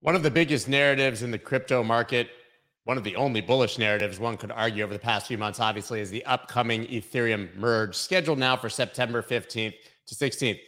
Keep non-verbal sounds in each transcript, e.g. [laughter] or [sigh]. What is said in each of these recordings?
One of the biggest narratives in the crypto market, one of the only bullish narratives one could argue over the past few months, obviously, is the upcoming Ethereum merge scheduled now for September 15th to 16th.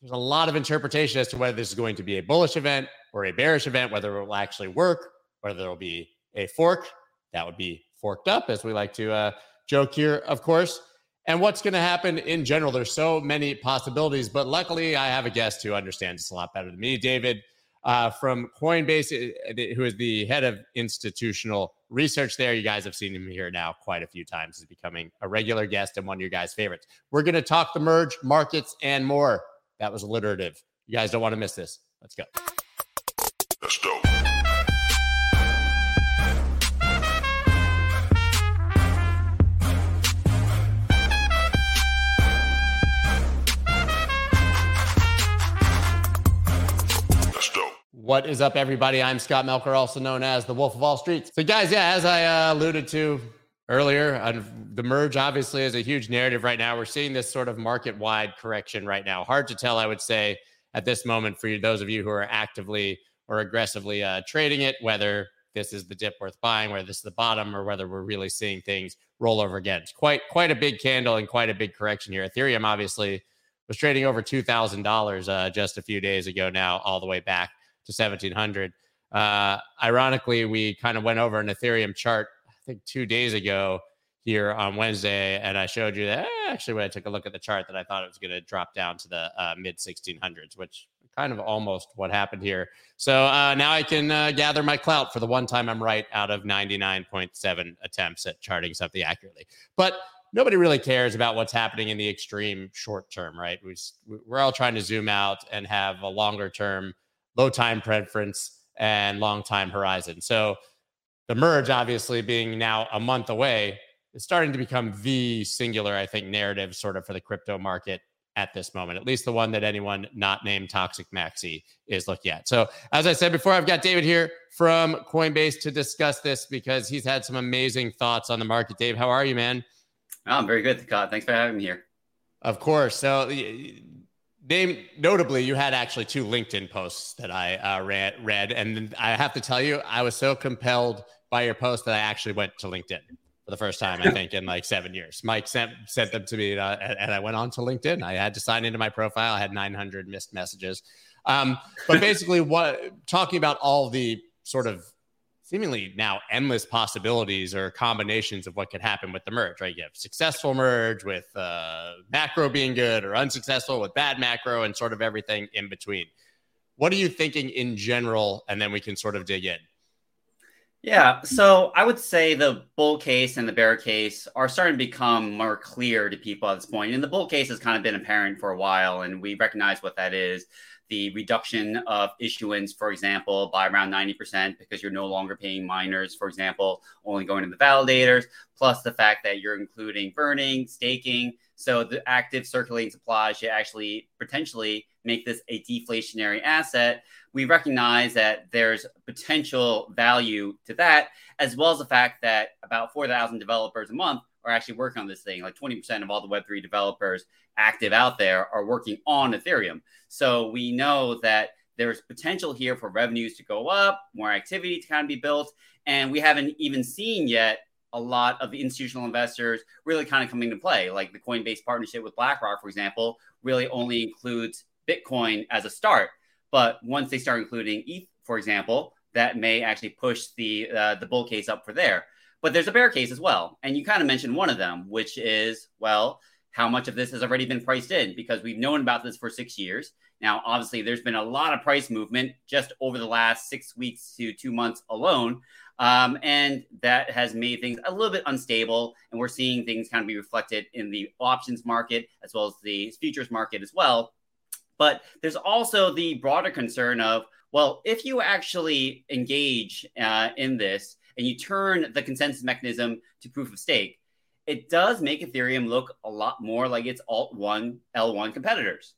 There's a lot of interpretation as to whether this is going to be a bullish event or a bearish event, whether it will actually work, whether there will be a fork that would be forked up, as we like to uh, joke here, of course. And what's going to happen in general? There's so many possibilities, but luckily, I have a guest who understands this a lot better than me, David uh, from Coinbase, uh, who is the head of institutional research there. You guys have seen him here now quite a few times. He's becoming a regular guest and one of your guys' favorites. We're going to talk the merge, markets, and more. That was alliterative. You guys don't want to miss this. Let's go. Let's go. What is up, everybody? I'm Scott Melker, also known as the Wolf of All Streets. So, guys, yeah, as I uh, alluded to earlier, uh, the merge obviously is a huge narrative right now. We're seeing this sort of market wide correction right now. Hard to tell, I would say, at this moment for you, those of you who are actively or aggressively uh, trading it, whether this is the dip worth buying, whether this is the bottom, or whether we're really seeing things roll over again. It's quite quite a big candle and quite a big correction here. Ethereum obviously was trading over two thousand uh, dollars just a few days ago. Now all the way back to 1700. Uh, ironically, we kind of went over an Ethereum chart, I think two days ago here on Wednesday, and I showed you that eh, actually when I took a look at the chart that I thought it was going to drop down to the uh, mid 1600s, which kind of almost what happened here. So uh, now I can uh, gather my clout for the one time I'm right out of 99.7 attempts at charting something accurately. But nobody really cares about what's happening in the extreme short term, right? We, we're all trying to zoom out and have a longer term low time preference and long time horizon. So the merge, obviously being now a month away, is starting to become the singular, I think, narrative sort of for the crypto market at this moment, at least the one that anyone not named Toxic Maxi is looking at. So, as I said before, I've got David here from Coinbase to discuss this because he's had some amazing thoughts on the market. Dave, how are you, man? Oh, I'm very good, Scott. Thanks for having me here. Of course. So, Name notably, you had actually two LinkedIn posts that I uh, read, read, and I have to tell you, I was so compelled by your post that I actually went to LinkedIn for the first time, I think, in like seven years. Mike sent sent them to me, uh, and I went on to LinkedIn. I had to sign into my profile. I had 900 missed messages. Um, but basically, what talking about all the sort of seemingly now endless possibilities or combinations of what could happen with the merge, right? You have successful merge with uh, macro being good or unsuccessful with bad macro and sort of everything in between. What are you thinking in general? And then we can sort of dig in. Yeah, so I would say the bull case and the bear case are starting to become more clear to people at this point. And the bull case has kind of been apparent for a while, and we recognize what that is the reduction of issuance, for example, by around 90% because you're no longer paying miners, for example, only going to the validators, plus the fact that you're including burning, staking. So the active circulating supply should actually potentially make this a deflationary asset. We recognize that there's potential value to that, as well as the fact that about 4,000 developers a month are actually working on this thing. Like 20% of all the Web3 developers active out there are working on Ethereum. So we know that there's potential here for revenues to go up, more activity to kind of be built. And we haven't even seen yet a lot of institutional investors really kind of coming to play. Like the Coinbase partnership with BlackRock, for example, really only includes Bitcoin as a start. But once they start including ETH, for example, that may actually push the uh, the bull case up for there. But there's a bear case as well. And you kind of mentioned one of them, which is, well, how much of this has already been priced in because we've known about this for six years. Now, obviously, there's been a lot of price movement just over the last six weeks to two months alone. Um, and that has made things a little bit unstable. And we're seeing things kind of be reflected in the options market as well as the futures market as well. But there's also the broader concern of, well, if you actually engage uh, in this and you turn the consensus mechanism to proof of stake, it does make Ethereum look a lot more like its Alt 1 L1 competitors.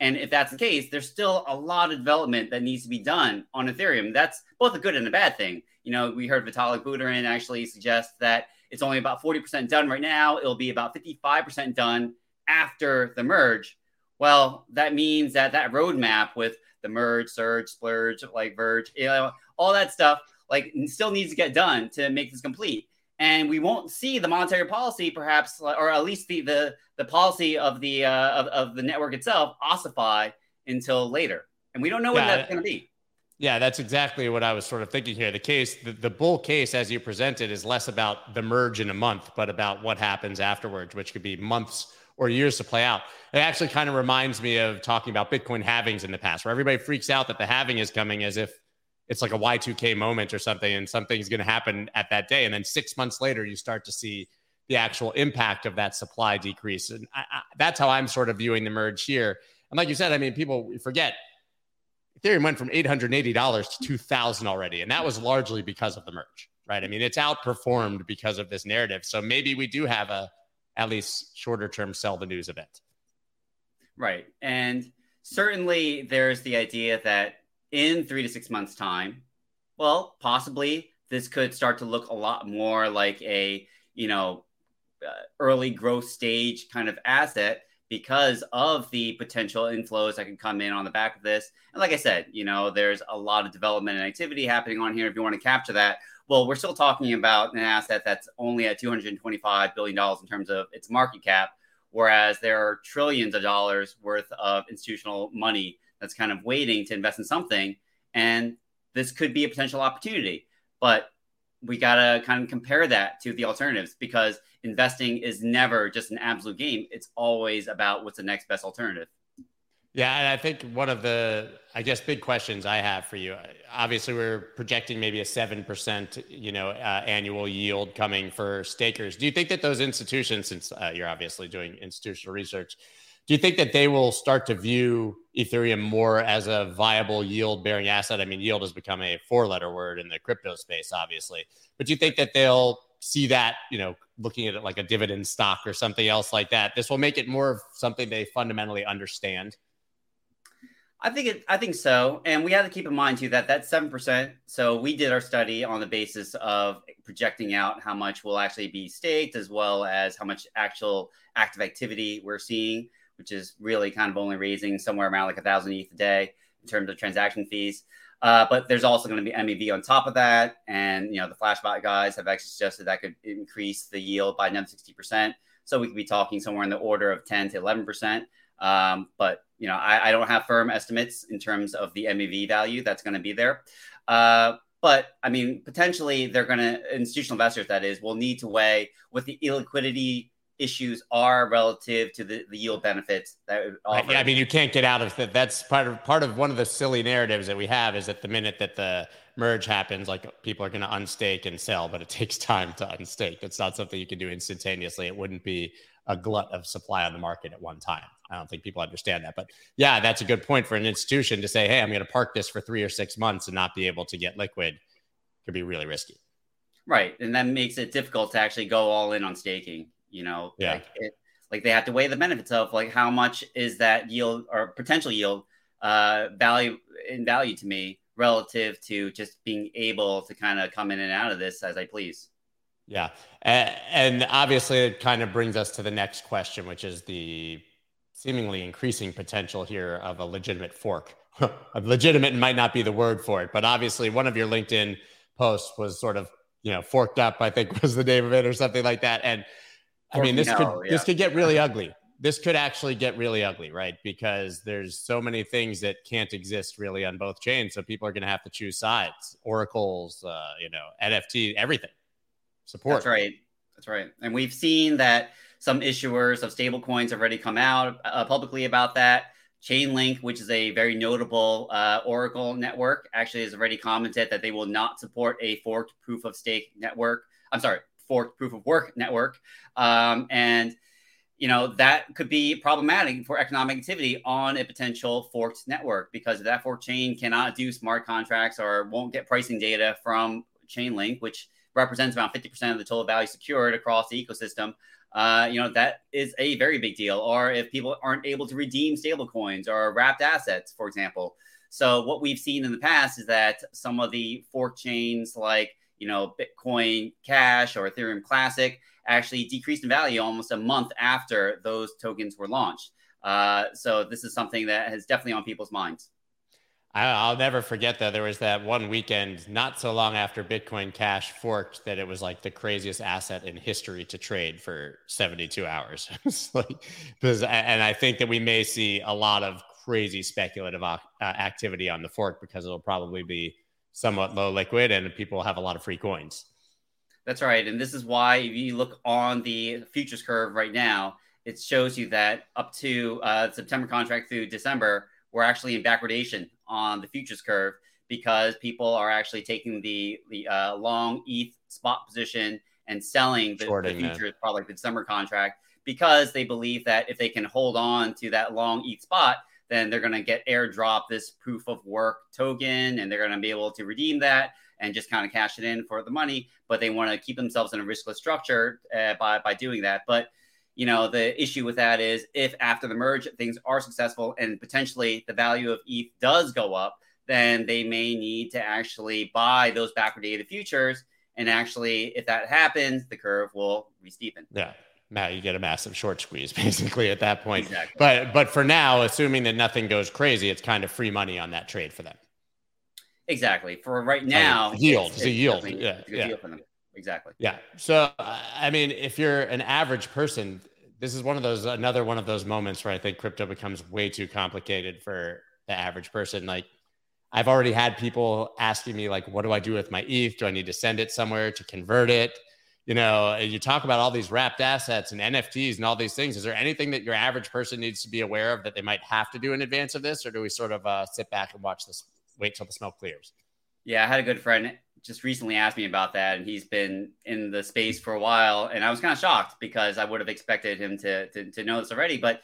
And if that's the case, there's still a lot of development that needs to be done on Ethereum. That's both a good and a bad thing. You know, we heard Vitalik Buterin actually suggest that it's only about 40% done right now. It'll be about 55% done after the merge. Well, that means that that roadmap with the merge, surge, splurge, like verge, you know, all that stuff, like still needs to get done to make this complete. And we won't see the monetary policy, perhaps, or at least the the, the policy of the uh, of, of the network itself ossify until later. And we don't know yeah, what that's going to be. Yeah, that's exactly what I was sort of thinking here. The case, the, the bull case, as you presented, is less about the merge in a month, but about what happens afterwards, which could be months or years to play out. It actually kind of reminds me of talking about Bitcoin halvings in the past, where everybody freaks out that the halving is coming as if it's like a Y2K moment or something, and something's going to happen at that day. And then six months later, you start to see the actual impact of that supply decrease. And I, I, that's how I'm sort of viewing the merge here. And like you said, I mean, people forget Ethereum went from $880 to 2000 already. And that was largely because of the merge, right? I mean, it's outperformed because of this narrative. So maybe we do have a at least shorter term sell the news event. Right. And certainly there's the idea that in three to six months' time, well, possibly this could start to look a lot more like a, you know, uh, early growth stage kind of asset because of the potential inflows that can come in on the back of this. And like I said, you know, there's a lot of development and activity happening on here if you want to capture that. Well, we're still talking about an asset that's only at $225 billion in terms of its market cap, whereas there are trillions of dollars worth of institutional money that's kind of waiting to invest in something. And this could be a potential opportunity. But we got to kind of compare that to the alternatives because investing is never just an absolute game. It's always about what's the next best alternative. Yeah, and I think one of the, I guess, big questions I have for you. Obviously, we're projecting maybe a seven percent, you know, uh, annual yield coming for stakers. Do you think that those institutions, since uh, you're obviously doing institutional research, do you think that they will start to view Ethereum more as a viable yield bearing asset? I mean, yield has become a four letter word in the crypto space, obviously. But do you think that they'll see that, you know, looking at it like a dividend stock or something else like that? This will make it more of something they fundamentally understand. I think it. I think so, and we have to keep in mind too that that's seven percent. So we did our study on the basis of projecting out how much will actually be staked, as well as how much actual active activity we're seeing which is really kind of only raising somewhere around like a thousand ETH a day in terms of transaction fees. Uh, but there's also going to be MEV on top of that, and you know the Flashbot guys have actually suggested that could increase the yield by another sixty percent. So we could be talking somewhere in the order of ten to eleven percent. Um, but you know, I, I, don't have firm estimates in terms of the MEV value that's going to be there. Uh, but I mean, potentially they're going to institutional investors that is will need to weigh with the illiquidity issues are relative to the, the yield benefits that right. yeah, I mean, you can't get out of that. That's part of part of one of the silly narratives that we have is that the minute that the merge happens, like people are going to unstake and sell, but it [laughs] takes time to unstake. It's not something you can do instantaneously. It wouldn't be a glut of supply on the market at one time. I don't think people understand that. But yeah, that's a good point for an institution to say, hey, I'm going to park this for three or six months and not be able to get liquid could be really risky. Right. And that makes it difficult to actually go all in on staking you know yeah. like it, like they have to weigh the benefits of like how much is that yield or potential yield uh value in value to me relative to just being able to kind of come in and out of this as i please. Yeah. And obviously it kind of brings us to the next question which is the seemingly increasing potential here of a legitimate fork. [laughs] Legitimate might not be the word for it but obviously one of your linkedin posts was sort of you know forked up i think [laughs] was the name of it or something like that. And I mean, this could yeah. this could get really ugly. This could actually get really ugly, right? Because there's so many things that can't exist really on both chains. So people are going to have to choose sides. Oracles, uh, you know, NFT, everything. Support. That's right. That's right. And we've seen that some issuers of stablecoins have already come out uh, publicly about that. Chainlink, which is a very notable uh, Oracle network, actually has already commented that they will not support a forked proof of stake network. I'm sorry, forked proof of work network. Um, and you know that could be problematic for economic activity on a potential forked network because that forked chain cannot do smart contracts or won't get pricing data from Chainlink, which represents about 50% of the total value secured across the ecosystem. Uh, you know that is a very big deal. Or if people aren't able to redeem stablecoins or wrapped assets, for example. So what we've seen in the past is that some of the fork chains like you know, Bitcoin Cash or Ethereum Classic actually decreased in value almost a month after those tokens were launched. Uh, so this is something that is definitely on people's minds. I, will never forget that there was that one weekend not so long after Bitcoin Cash forked that it was like the craziest asset in history to trade for 72 hours. [laughs] like, and I think that we may see a lot of crazy speculative uh, activity on the fork because it'll probably be somewhat low liquid and people have a lot of free coins. That's right. And this is why if you look on the futures curve right now, it shows you that up to uh, September contract through December, we're actually in backwardation on the futures curve because people are actually taking the the uh, long ETH spot position and selling the, the futures, probably like the December contract, because they believe that if they can hold on to that long ETH spot, then they're going to get airdrop this proof of work token and they're going to be able to redeem that and just kind of cash it in for the money. But they want to keep themselves in a riskless structure uh, by, by doing that. But you know, the issue with that is if after the merge things are successful and potentially the value of ETH does go up, then they may need to actually buy those backwardated futures. And actually, if that happens, the curve will re-steepen. Yeah. Now you get a massive short squeeze [laughs] basically at that point. Exactly. But but for now, assuming that nothing goes crazy, it's kind of free money on that trade for them. Exactly. For right now, I mean, yield. It's, it's, a yield. Yeah. yeah. Exactly. Yeah. So, I mean, if you're an average person, this is one of those, another one of those moments where I think crypto becomes way too complicated for the average person. Like, I've already had people asking me, like, what do I do with my ETH? Do I need to send it somewhere to convert it? You know, you talk about all these wrapped assets and NFTs and all these things. Is there anything that your average person needs to be aware of that they might have to do in advance of this? Or do we sort of uh, sit back and watch this, wait till the smoke clears? Yeah, I had a good friend just recently asked me about that, and he's been in the space for a while, and I was kind of shocked because I would have expected him to to, to know this already, but.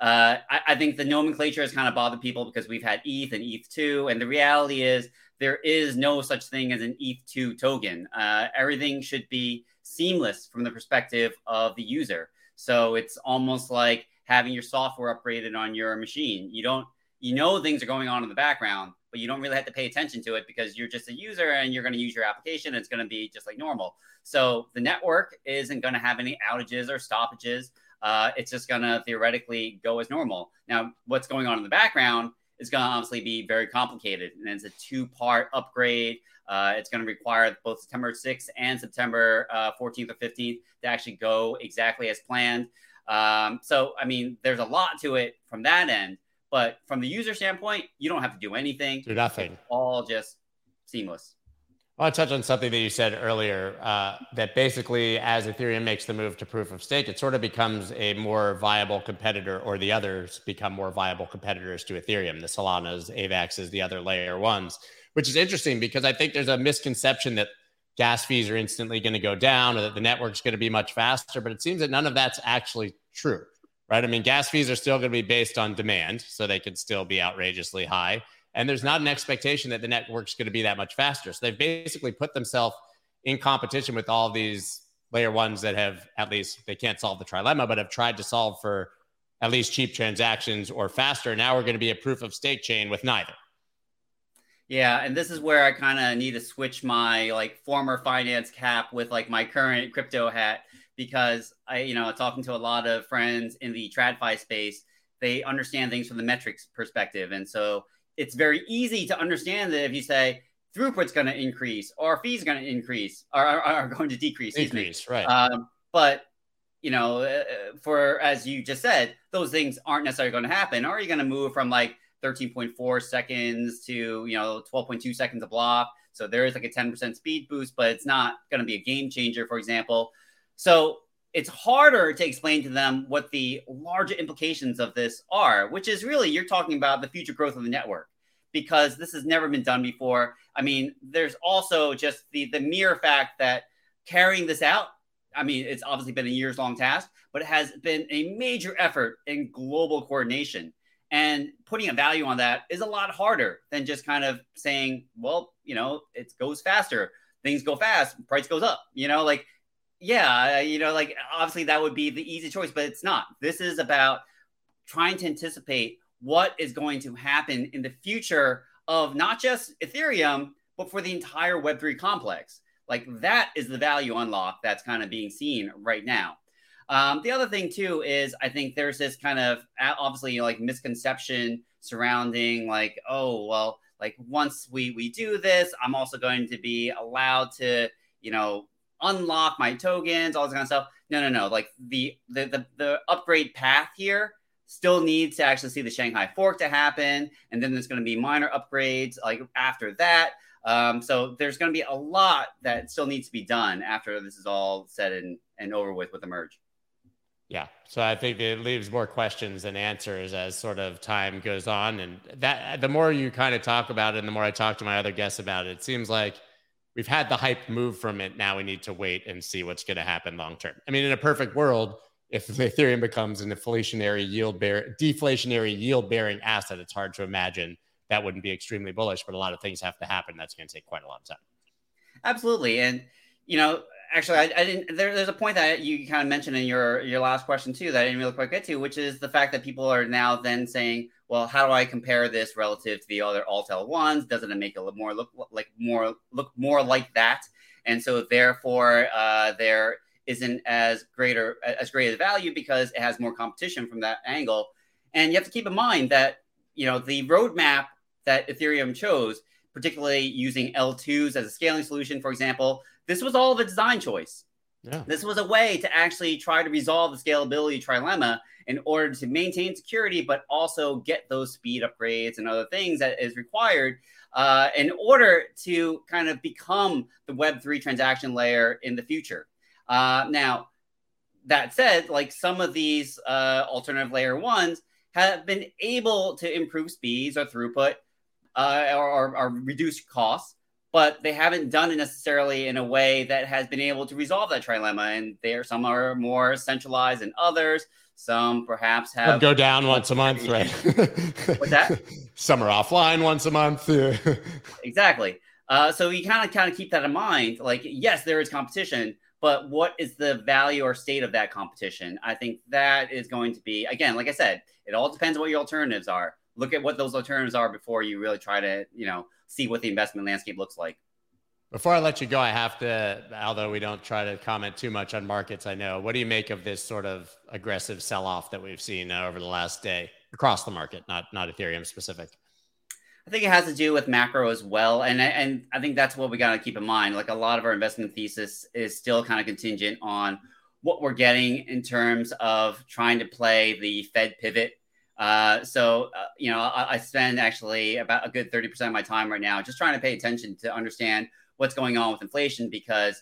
Uh, I, I, think the nomenclature has kind of bothered people because we've had ETH and ETH2, and the reality is there is no such thing as an ETH2 token. Uh, everything should be seamless from the perspective of the user. So it's almost like having your software upgraded on your machine. You don't, you know, things are going on in the background, but you don't really have to pay attention to it because you're just a user and you're going to use your application. It's going to be just like normal. So the network isn't going to have any outages or stoppages. Uh, it's just going to theoretically go as normal. Now, what's going on in the background is going to obviously be very complicated. And it's a two part upgrade. Uh, it's going to require both September 6th and September uh, 14th or 15th to actually go exactly as planned. Um, so, I mean, there's a lot to it from that end. But from the user standpoint, you don't have to do anything. Do nothing. It's all just seamless. I want to touch on something that you said earlier uh, that basically, as Ethereum makes the move to proof of stake, it sort of becomes a more viable competitor, or the others become more viable competitors to Ethereum. The Solanas, Avaxes, the other layer ones, which is interesting because I think there's a misconception that gas fees are instantly going to go down or that the network's going to be much faster. But it seems that none of that's actually true right? I mean, gas fees are still going to be based on demand, so they could still be outrageously high. And there's not an expectation that the network's going to be that much faster. So they've basically put themselves in competition with all these layer ones that have at least they can't solve the trilemma, but have tried to solve for at least cheap transactions or faster. Now we're going to be a proof of stake chain with neither. Yeah, and this is where I kind of need to switch my like former finance cap with like my current crypto hat because I, you know, talking to a lot of friends in the TradFi space, they understand things from the metrics perspective. And so it's very easy to understand that if you say throughput's going to increase or fees going to increase or are, going to decrease, decrease, right? Um, but you know, uh, for as you just said, those things aren't necessarily going to happen. Or are you going to move from like 13.4 seconds to you know 12.2 seconds a block? So there is like a 10% speed boost, but it's not going to be a game changer, for example. So it's harder to explain to them what the larger implications of this are, which is really you're talking about the future growth of the network because this has never been done before. I mean, there's also just the the mere fact that carrying this out. I mean, it's obviously been a years long task, but it has been a major effort in global coordination. And putting a value on that is a lot harder than just kind of saying, well, you know, it goes faster, things go fast, price goes up. You know, like yeah, you know, like obviously that would be the easy choice, but it's not. This is about trying to anticipate what is going to happen in the future of not just Ethereum, but for the entire Web3 complex. Like that is the value unlock that's kind of being seen right now. Um, the other thing too is I think there's this kind of obviously you know, like misconception surrounding like oh well like once we we do this, I'm also going to be allowed to, you know, unlock my tokens, all this kind of stuff. No, no, no. Like the the the, the upgrade path here still needs to actually see the Shanghai fork to happen, and then there's going to be minor upgrades like after that. Um, so there's going to be a lot that still needs to be done after this is all said and, and over with with the merge. Yeah. So I think it leaves more questions than answers as sort of time goes on. And that the more you kind of talk about it and the more I talk to my other guests about it, it seems like we've had the hype move from it. Now we need to wait and see what's going to happen long term. I mean, in a perfect world, if [laughs] Ethereum becomes an inflationary yield bear deflationary yield bearing asset, it's hard to imagine that wouldn't be extremely bullish, but a lot of things have to happen. That's going to take quite a long time. Absolutely. And, you know, actually, I, I didn't. There, there's a point that you kind of mentioned in your your last question too that I didn't really quite get to, which is the fact that people are now then saying, "Well, how do I compare this relative to the other alt L1s? Doesn't it make it more look like more look more like that?" And so, therefore, uh, there isn't as greater as great a value because it has more competition from that angle. And you have to keep in mind that you know the roadmap that Ethereum chose, particularly using L2s as a scaling solution, for example, this was all a design choice. This was a way to actually try to resolve the scalability trilemma in order to maintain security, but also get those speed upgrades and other things that is required uh, in order to kind of become the Web3 transaction layer in the future. Uh, now, that said, like some of these uh, alternative layer ones have been able to improve speeds or throughput uh, or, or, or reduce costs but they haven't done it necessarily in a way that has been able to resolve that trilemma. And there, some are more centralized than others. Some perhaps have go down once a month, right? [laughs] What's that? Some are offline once a month. [laughs] exactly. Uh, so you kind of kind of keep that in mind. Like, yes, there is competition, but what is the value or state of that competition? I think that is going to be again, like I said, it all depends on what your alternatives are. Look at what those alternatives are before you really try to, you know, see what the investment landscape looks like. Before I let you go, I have to, although we don't try to comment too much on markets, I know. What do you make of this sort of aggressive sell off that we've seen uh, over the last day across the market, not, not Ethereum specific? I think it has to do with macro as well. And, and I think that's what we got to keep in mind. Like a lot of our investment thesis is still kind of contingent on what we're getting in terms of trying to play the Fed pivot uh, so, uh, you know, I, I, spend actually about a good 30% of my time right now just trying to pay attention to understand what's going on with inflation because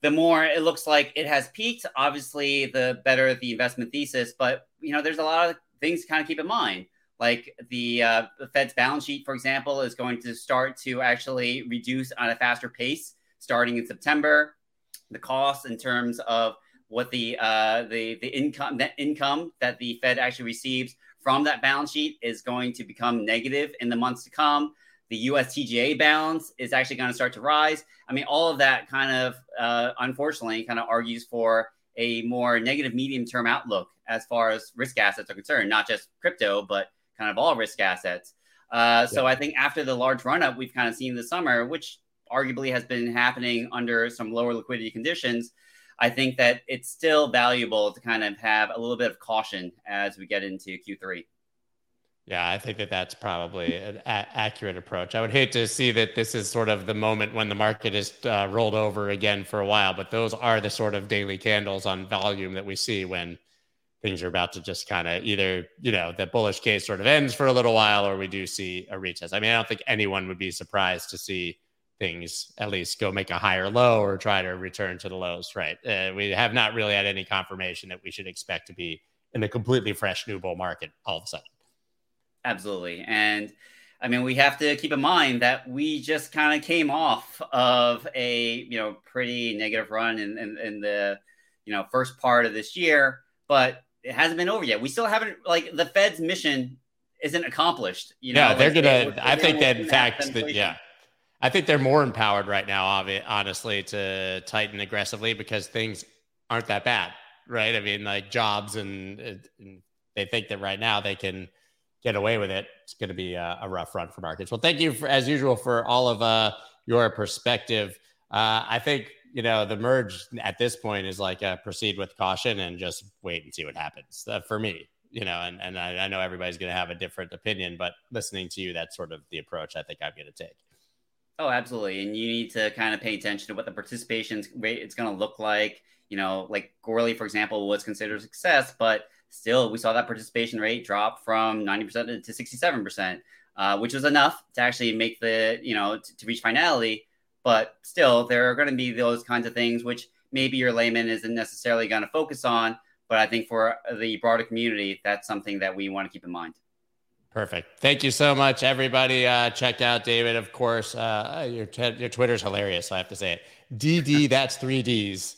the more it looks like it has peaked, obviously, the better the investment thesis. But, you know, there's a lot of things to kind of keep in mind. Like the, uh, the Fed's balance sheet, for example, is going to start to actually reduce on a faster pace starting in September. The cost in terms of what the uh, the the income net income that the Fed actually receives from that balance sheet is going to become negative in the months to come. The US TGA balance is actually going to start to rise. I mean, all of that kind of, uh, unfortunately, kind of argues for a more negative medium term outlook as far as risk assets are concerned, not just crypto, but kind of all risk assets. Uh, so yeah. I think after the large run up we've kind of seen this summer, which arguably has been happening under some lower liquidity conditions, I think that it's still valuable to kind of have a little bit of caution as we get into Q3. Yeah, I think that that's probably an a- accurate approach. I would hate to see that this is sort of the moment when the market is uh, rolled over again for a while, but those are the sort of daily candles on volume that we see when things are about to just kind of either, you know, the bullish case sort of ends for a little while or we do see a retest. I mean, I don't think anyone would be surprised to see things at least go make a higher low or try to return to the lows, right? Uh, we have not really had any confirmation that we should expect to be in a completely fresh new bull market all of a sudden. Absolutely. And I mean, we have to keep in mind that we just kind of came off of a, you know, pretty negative run in, in, in the, you know, first part of this year, but it hasn't been over yet. We still haven't, like, the Fed's mission isn't accomplished. You know, yeah, they're gonna. I think that in fact, that, yeah, I think they're more empowered right now, honestly, to tighten aggressively because things aren't that bad, right? I mean, like jobs, and, and they think that right now they can get away with it. It's going to be a, a, rough run for markets. Well, thank you for, as usual for all of uh, your perspective. Uh, I think you know the merge at this point is like uh, proceed with caution and just wait and see what happens uh, for me you know, and, and I, I know everybody's going to have a different opinion, but listening to you, that's sort of the approach I think I'm going to take. Oh, absolutely. And you need to kind of pay attention to what the participation rate it's going to look like. You know, like Goerli, for example, was considered success, but still we saw that participation rate drop from 90% to 67%, uh, which was enough to actually make the, you know, to reach finality. But still, there are going to be those kinds of things which maybe your layman isn't necessarily going to focus on. But I think for the broader community, that's something that we want to keep in mind. Perfect. Thank you so much, everybody. Uh, check out David, of course. Uh, your, t- your Twitter's hilarious, so I have to say it. DD, [laughs] that's three Ds.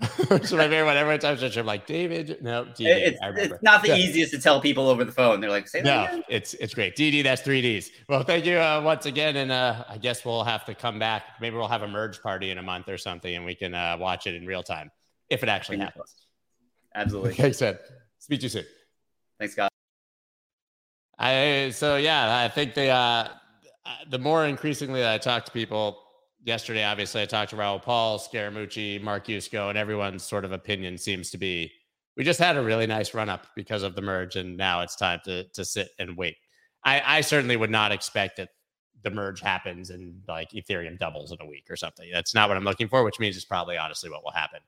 [laughs] so my favorite one. Every time I'm like, David, no, DD. It's, it's not the yeah. easiest to tell people over the phone. They're like, say no, again. it's it's great. DD, that's three Ds. Well, thank you uh, once again. And uh, I guess we'll have to come back. Maybe we'll have a merge party in a month or something, and we can uh, watch it in real time if it actually happens. Absolutely. Okay, said. Speak to you soon. Thanks, Scott. I so yeah, I think the uh, the more increasingly that I talk to people. Yesterday, obviously, I talked to Raoul Pal, Scaramucci, Mark Yusko, and everyone's sort of opinion seems to be we just had a really nice run up because of the merge, and now it's time to to sit and wait. I, I certainly would not expect that the merge happens and like Ethereum doubles in a week or something. That's not what I'm looking for, which means it's probably honestly what will happen.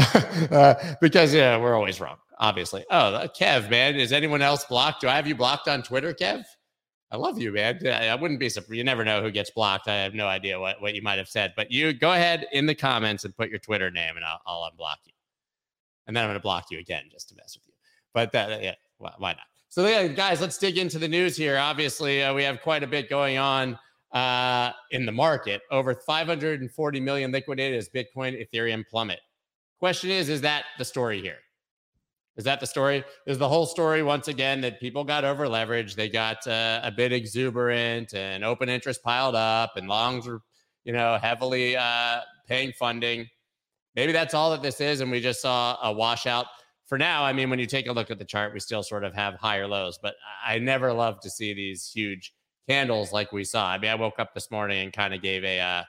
[laughs] uh, because yeah, we're always wrong, obviously. Oh, Kev, man, is anyone else blocked? Do I have you blocked on Twitter, Kev? I love you, man. I wouldn't be surprised. You never know who gets blocked. I have no idea what, what you might have said, but you go ahead in the comments and put your Twitter name, and I'll, I'll unblock you. And then I'm going to block you again just to mess with you. But that, yeah, why not? So, yeah, guys, let's dig into the news here. Obviously, uh, we have quite a bit going on uh, in the market. Over 540 million liquidated as Bitcoin, Ethereum plummet. Question is, is that the story here? Is that the story? Is the whole story once again that people got over leveraged? They got uh, a bit exuberant and open interest piled up and longs were, you know, heavily uh, paying funding. Maybe that's all that this is. And we just saw a washout. For now, I mean, when you take a look at the chart, we still sort of have higher lows, but I never love to see these huge candles like we saw. I mean, I woke up this morning and kind of gave a, uh,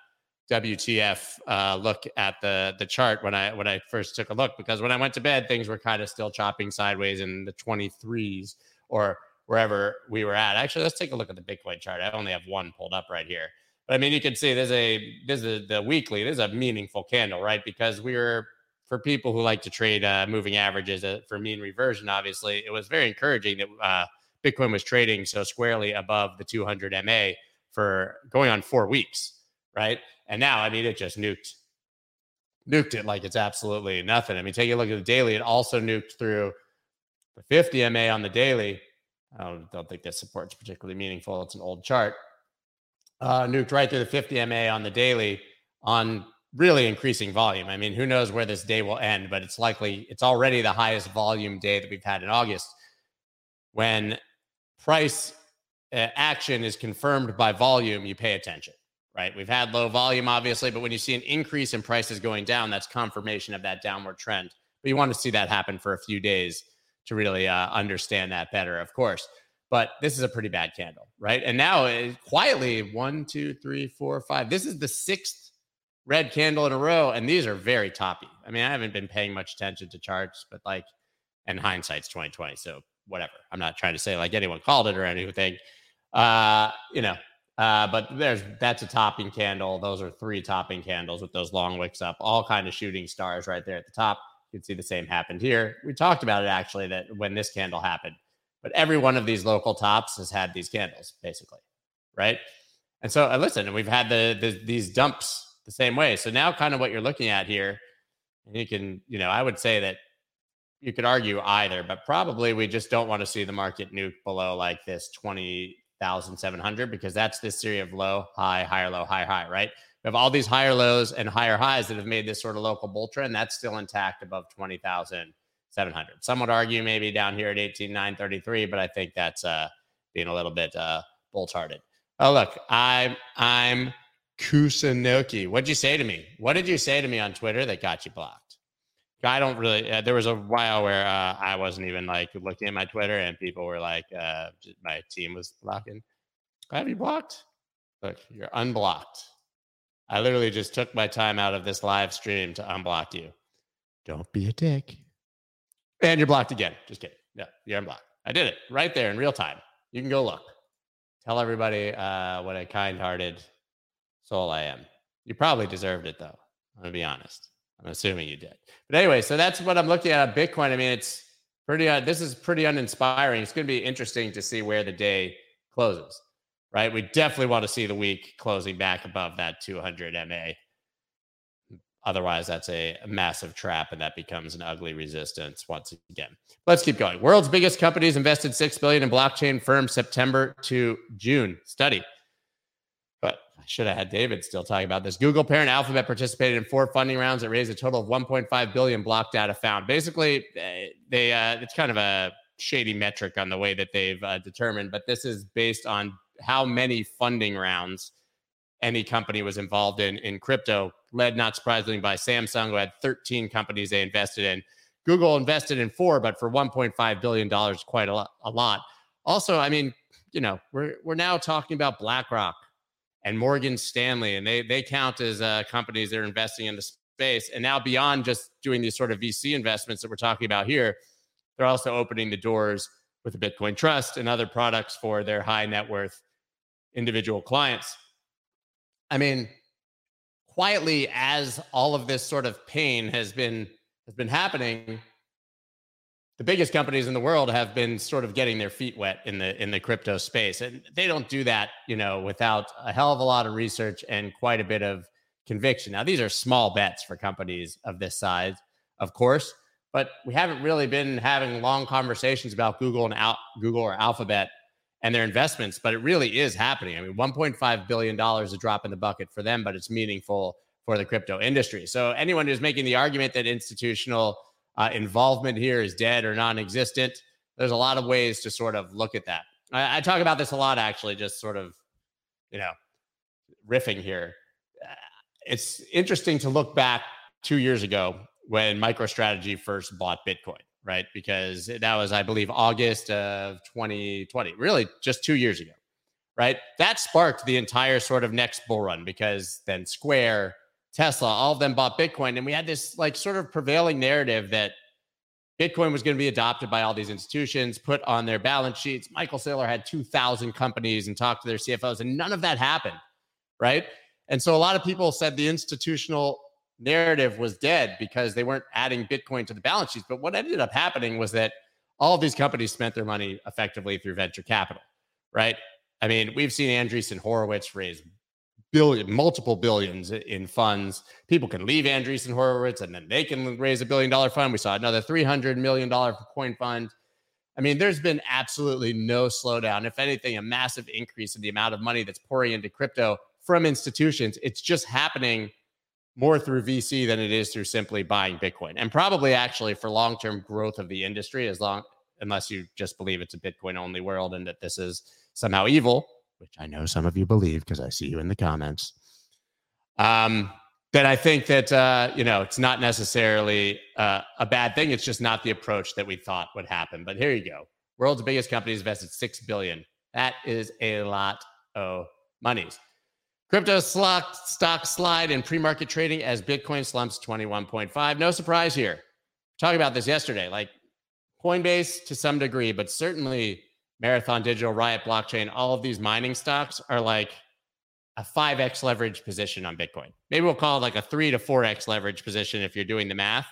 WTF uh, look at the the chart when I when I first took a look because when I went to bed things were kind of still chopping sideways in the 23s or wherever we were at. Actually, let's take a look at the Bitcoin chart. I only have one pulled up right here. But I mean, you can see there's a this is the weekly. This is a meaningful candle, right? Because we were for people who like to trade uh, moving averages uh, for mean reversion. Obviously, it was very encouraging that uh, Bitcoin was trading so squarely above the 200 MA for going on four weeks, right? And now, I mean, it just nuked, nuked it like it's absolutely nothing. I mean, take a look at the daily. It also nuked through the 50 MA on the daily. I don't, don't think this support's particularly meaningful. It's an old chart. Uh, nuked right through the 50 MA on the daily on really increasing volume. I mean, who knows where this day will end, but it's likely it's already the highest volume day that we've had in August. When price uh, action is confirmed by volume, you pay attention right? We've had low volume, obviously, but when you see an increase in prices going down, that's confirmation of that downward trend. But you want to see that happen for a few days to really uh, understand that better, of course. But this is a pretty bad candle, right? And now it, quietly, one, two, three, four, five. This is the sixth red candle in a row, and these are very toppy. I mean, I haven't been paying much attention to charts, but like, and hindsight's twenty twenty, so whatever. I'm not trying to say like anyone called it or anything. Uh, you know, uh, but there's that's a topping candle. Those are three topping candles with those long wicks up, all kind of shooting stars right there at the top. You can see the same happened here. We talked about it actually that when this candle happened, but every one of these local tops has had these candles basically, right? And so, uh, listen, we've had the, the these dumps the same way. So now, kind of what you're looking at here, you can, you know, I would say that you could argue either, but probably we just don't want to see the market nuke below like this 20 1,700 because that's this series of low, high, higher, low, high, high, right? We have all these higher lows and higher highs that have made this sort of local bull trend. That's still intact above 20,700. Some would argue maybe down here at 18,933, but I think that's uh, being a little bit uh, bull charted. Oh, look, I'm, I'm Kusunoki. What'd you say to me? What did you say to me on Twitter that got you blocked? I don't really. Uh, there was a while where uh, I wasn't even like looking at my Twitter, and people were like, uh, my team was blocking. Have you blocked? Look, you're unblocked. I literally just took my time out of this live stream to unblock you. Don't be a dick. And you're blocked again. Just kidding. Yeah, you're unblocked. I did it right there in real time. You can go look. Tell everybody uh, what a kind-hearted soul I am. You probably deserved it though. I'm gonna be honest. I'm assuming you did. But anyway, so that's what I'm looking at on Bitcoin. I mean, it's pretty. Uh, this is pretty uninspiring. It's going to be interesting to see where the day closes. Right? We definitely want to see the week closing back above that 200 MA. Otherwise, that's a massive trap, and that becomes an ugly resistance once again. Let's keep going. World's biggest companies invested six billion in blockchain firms September to June study. Should have had David still talking about this. Google parent Alphabet participated in four funding rounds that raised a total of 1.5 billion. Blockdata found. Basically, eh, they uh, it's kind of a shady metric on the way that they've uh, determined, but this is based on how many funding rounds any company was involved in in crypto, led not surprisingly by Samsung, who had 13 companies they invested in. Google invested in four, but for 1.5 billion dollars, quite a lot, a lot. Also, I mean, you know, we're we're now talking about BlackRock and Morgan Stanley, and they they count as uh, companies that are investing in the space. And now beyond just doing these sort of VC investments that we're talking about here, they're also opening the doors with the Bitcoin Trust and other products for their high net worth individual clients. I mean, quietly as all of this sort of pain has been has been happening, the biggest companies in the world have been sort of getting their feet wet in the in the crypto space, and they don't do that, you know, without a hell of a lot of research and quite a bit of conviction. Now, these are small bets for companies of this size, of course, but we haven't really been having long conversations about Google and Al- Google or Alphabet and their investments, but it really is happening. I mean, 1.5 billion dollars a drop in the bucket for them, but it's meaningful for the crypto industry. So anyone who's making the argument that institutional uh, involvement here is dead or non-existent, there's a lot of ways to sort of look at that. I, I talk about this a lot, actually, just sort of, you know, riffing here. Uh, it's interesting to look back two years ago when MicroStrategy first bought Bitcoin right? Because that was, I believe, August of 2020, really just two years ago, right? That sparked the entire sort of next bull run because then Square, Tesla, all of them bought Bitcoin. And we had this like sort of prevailing narrative that Bitcoin was going to be adopted by all these institutions, put on their balance sheets. Michael Saylor had 2,000 companies and talked to their CFOs, and none of that happened, right? And so a lot of people said the institutional narrative was dead because they weren't adding Bitcoin to the balance sheets. But what ended up happening was that all of these companies spent their money effectively through venture capital, right? I mean, we've seen Andreessen Horowitz raise billion, multiple billions in funds. People can leave Andreessen Horowitz and then they can raise a billion dollar fund. We saw another $300 million coin fund. I mean, there's been absolutely no slowdown. If anything, a massive increase in the amount of money that's pouring into crypto from institutions. It's just happening more through VC than it is through simply buying Bitcoin. And probably actually for long-term growth of the industry, as long unless you just believe it's a Bitcoin only world and that this is somehow evil, which I know some of you believe because I see you in the comments. Um, then I think that uh, you know it's not necessarily uh, a bad thing. It's just not the approach that we thought would happen. But here you go. World's biggest companies invested six billion. That is a lot of monies. Crypto stock, stock slide in pre-market trading as Bitcoin slumps 21.5. No surprise here. Talking about this yesterday, like Coinbase to some degree, but certainly Marathon Digital, Riot Blockchain, all of these mining stocks are like a 5x leverage position on Bitcoin. Maybe we'll call it like a 3 to 4x leverage position if you're doing the math.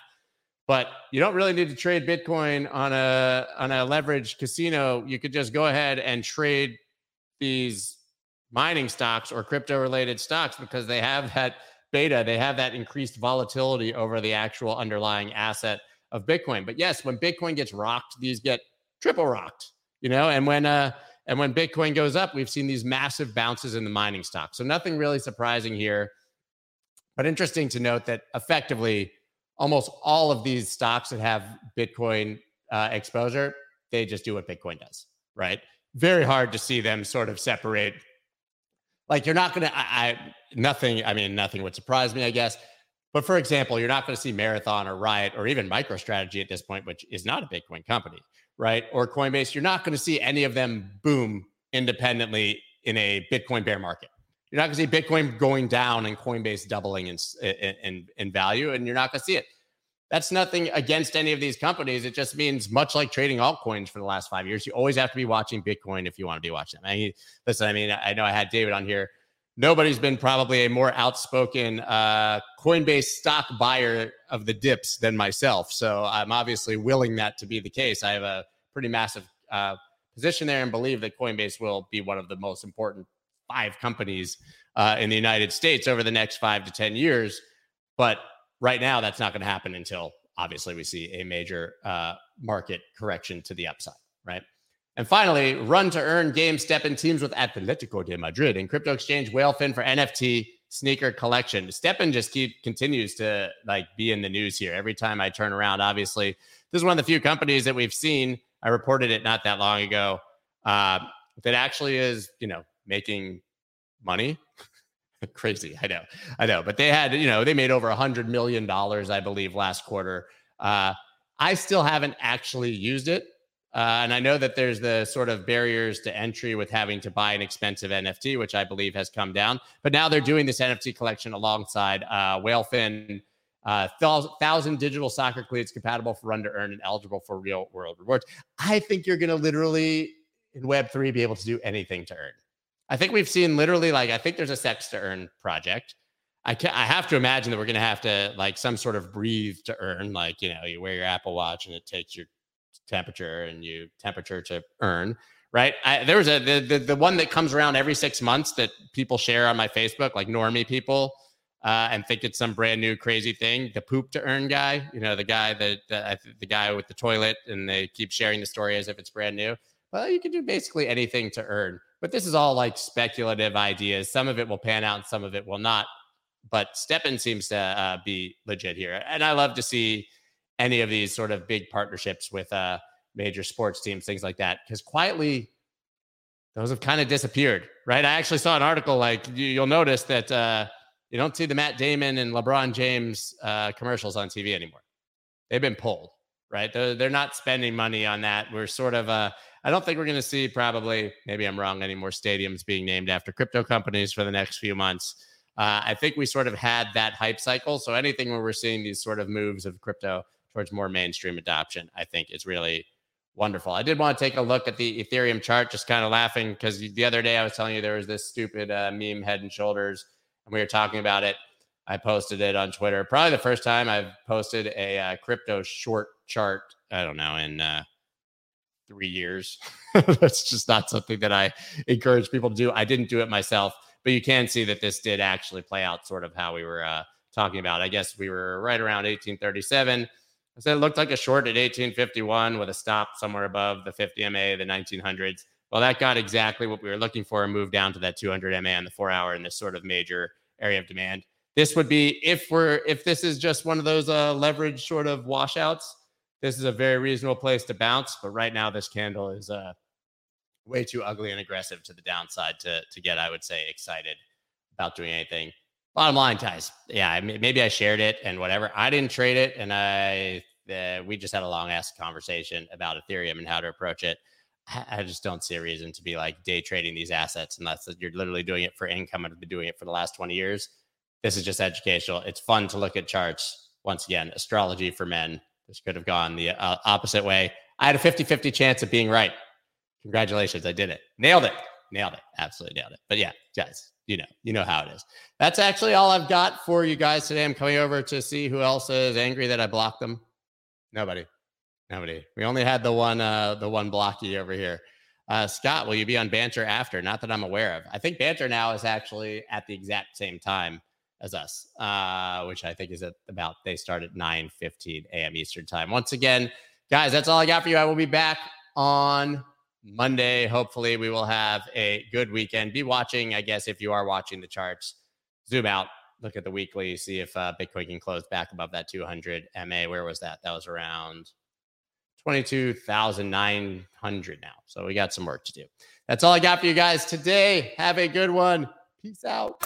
But you don't really need to trade Bitcoin on a on a leverage casino. You could just go ahead and trade these mining stocks or crypto related stocks because they have that beta, they have that increased volatility over the actual underlying asset of Bitcoin. But yes, when Bitcoin gets rocked, these get triple rocked, you know, and when uh and when Bitcoin goes up, we've seen these massive bounces in the mining stocks. So nothing really surprising here. But interesting to note that effectively almost all of these stocks that have Bitcoin uh, exposure, they just do what Bitcoin does, right? Very hard to see them sort of separate like you're not gonna I, I nothing i mean nothing would surprise me i guess but for example you're not going to see marathon or riot or even microstrategy at this point which is not a bitcoin company right or coinbase you're not going to see any of them boom independently in a bitcoin bear market you're not going to see bitcoin going down and coinbase doubling in, in, in value and you're not going to see it That's nothing against any of these companies. It just means much like trading altcoins for the last five years, you always have to be watching Bitcoin if you want to be watching them. I mean, listen, I mean, I know I had David on here. Nobody's been probably a more outspoken uh, Coinbase stock buyer of the dips than myself. So I'm obviously willing that to be the case. I have a pretty massive uh, position there and believe that Coinbase will be one of the most important five companies uh, in the United States over the next five to 10 years. But right now, that's not going to happen until obviously we see a major uh, market correction to the upside, right? And finally, run to earn game STEPN teams with Atletico de Madrid and crypto exchange Whalefin for NFT sneaker collection. STEPN just keep continues to like be in the news here every time I turn around. Obviously, this is one of the few companies that we've seen. I reported it not that long ago. Uh, that actually is, you know, making money. [laughs] Crazy, I know, I know. But they had, you know, they made over a hundred million dollars, I believe, last quarter. Uh, I still haven't actually used it. Uh, and I know that there's the sort of barriers to entry with having to buy an expensive NFT, which I believe has come down. But now they're doing this NFT collection alongside uh, Whalefin, uh, thousand digital soccer cleats compatible for run to earn and eligible for real world rewards. I think you're going to literally in Web3 be able to do anything to earn. I think we've seen literally like, I think there's a sex to earn project. I can I have to imagine that we're going to have to like some sort of breathe to earn, like, you know, you wear your Apple Watch and it takes your temperature and you temperature to earn right? I, there was a the, the, the one that comes around every six months that people share on my facebook like normie people uh, and think it's some brand new crazy thing the poop to earn guy you know the guy that the, the guy with the toilet and they keep sharing the story as if it's brand new. Well you can do basically anything to earn but this is all like speculative ideas. Some of it will pan out and some of it will not but STEPN seems to uh, be legit here. And i love to see any of these sort of big partnerships with uh, major sports teams, things like that. Because quietly, those have kind of disappeared, right? I actually saw an article like you, will notice that uh, you don't see the Matt Damon and LeBron James uh, commercials on TV anymore. They've been pulled, right? They're, they're not spending money on that. We're sort of, uh, I don't think we're going to see probably, maybe I'm wrong, any more stadiums being named after crypto companies for the next few months. Uh, I think we sort of had that hype cycle. So anything where we're seeing these sort of moves of crypto towards more mainstream adoption, I think is really wonderful. I did want to take a look at the Ethereum chart, just kind of laughing because the other day I was telling you there was this stupid uh, meme head and shoulders, and we were talking about it. I posted it on Twitter. Probably the first time I've posted a uh, crypto short chart. I don't know in uh, three years. [laughs] That's just not something that I encourage people to do. I didn't do it myself, but you can see that this did actually play out sort of how we were uh, talking about. I guess we were right around 1837 I said it looked like a short at 1851 with a stop somewhere above the 50 MA, the 1900s. Well, that got exactly what we were looking for and moved down to that 200 MA on the four hour in this sort of major area of demand. This would be if we're if this is just one of those uh, leverage sort of washouts. This is a very reasonable place to bounce, but right now this candle is uh, way too ugly and aggressive to the downside to to get I would say excited about doing anything. Bottom line, guys, yeah, maybe I shared it and whatever. I didn't trade it, and I uh, we just had a long ass conversation about Ethereum and how to approach it. I just don't see a reason to be like day trading these assets unless you're literally doing it for income and have been doing it for the last 20 years. This is just educational. It's fun to look at charts. Once again, astrology for men. This could have gone the uh, opposite way. I had a 50 50 chance of being right. Congratulations. I did it. Nailed it. Nailed it. Absolutely nailed it. But yeah, guys, you know, you know how it is. That's actually all I've got for you guys today. I'm coming over to see who else is angry that I blocked them. Nobody. Nobody. We only had the one uh the one blocky over here. Uh Scott, will you be on banter after? Not that I'm aware of. I think banter now is actually at the exact same time as us, uh, which I think is at about they start at 9 15 a.m. Eastern time. Once again, guys, that's all I got for you. I will be back on Monday. Hopefully, we will have a good weekend. Be watching, I guess, if you are watching the charts. Zoom out, look at the weekly, see if uh, Bitcoin can close back above that 200 MA. Where was that? That was around 22,900 now. So we got some work to do. That's all I got for you guys today. Have a good one. Peace out.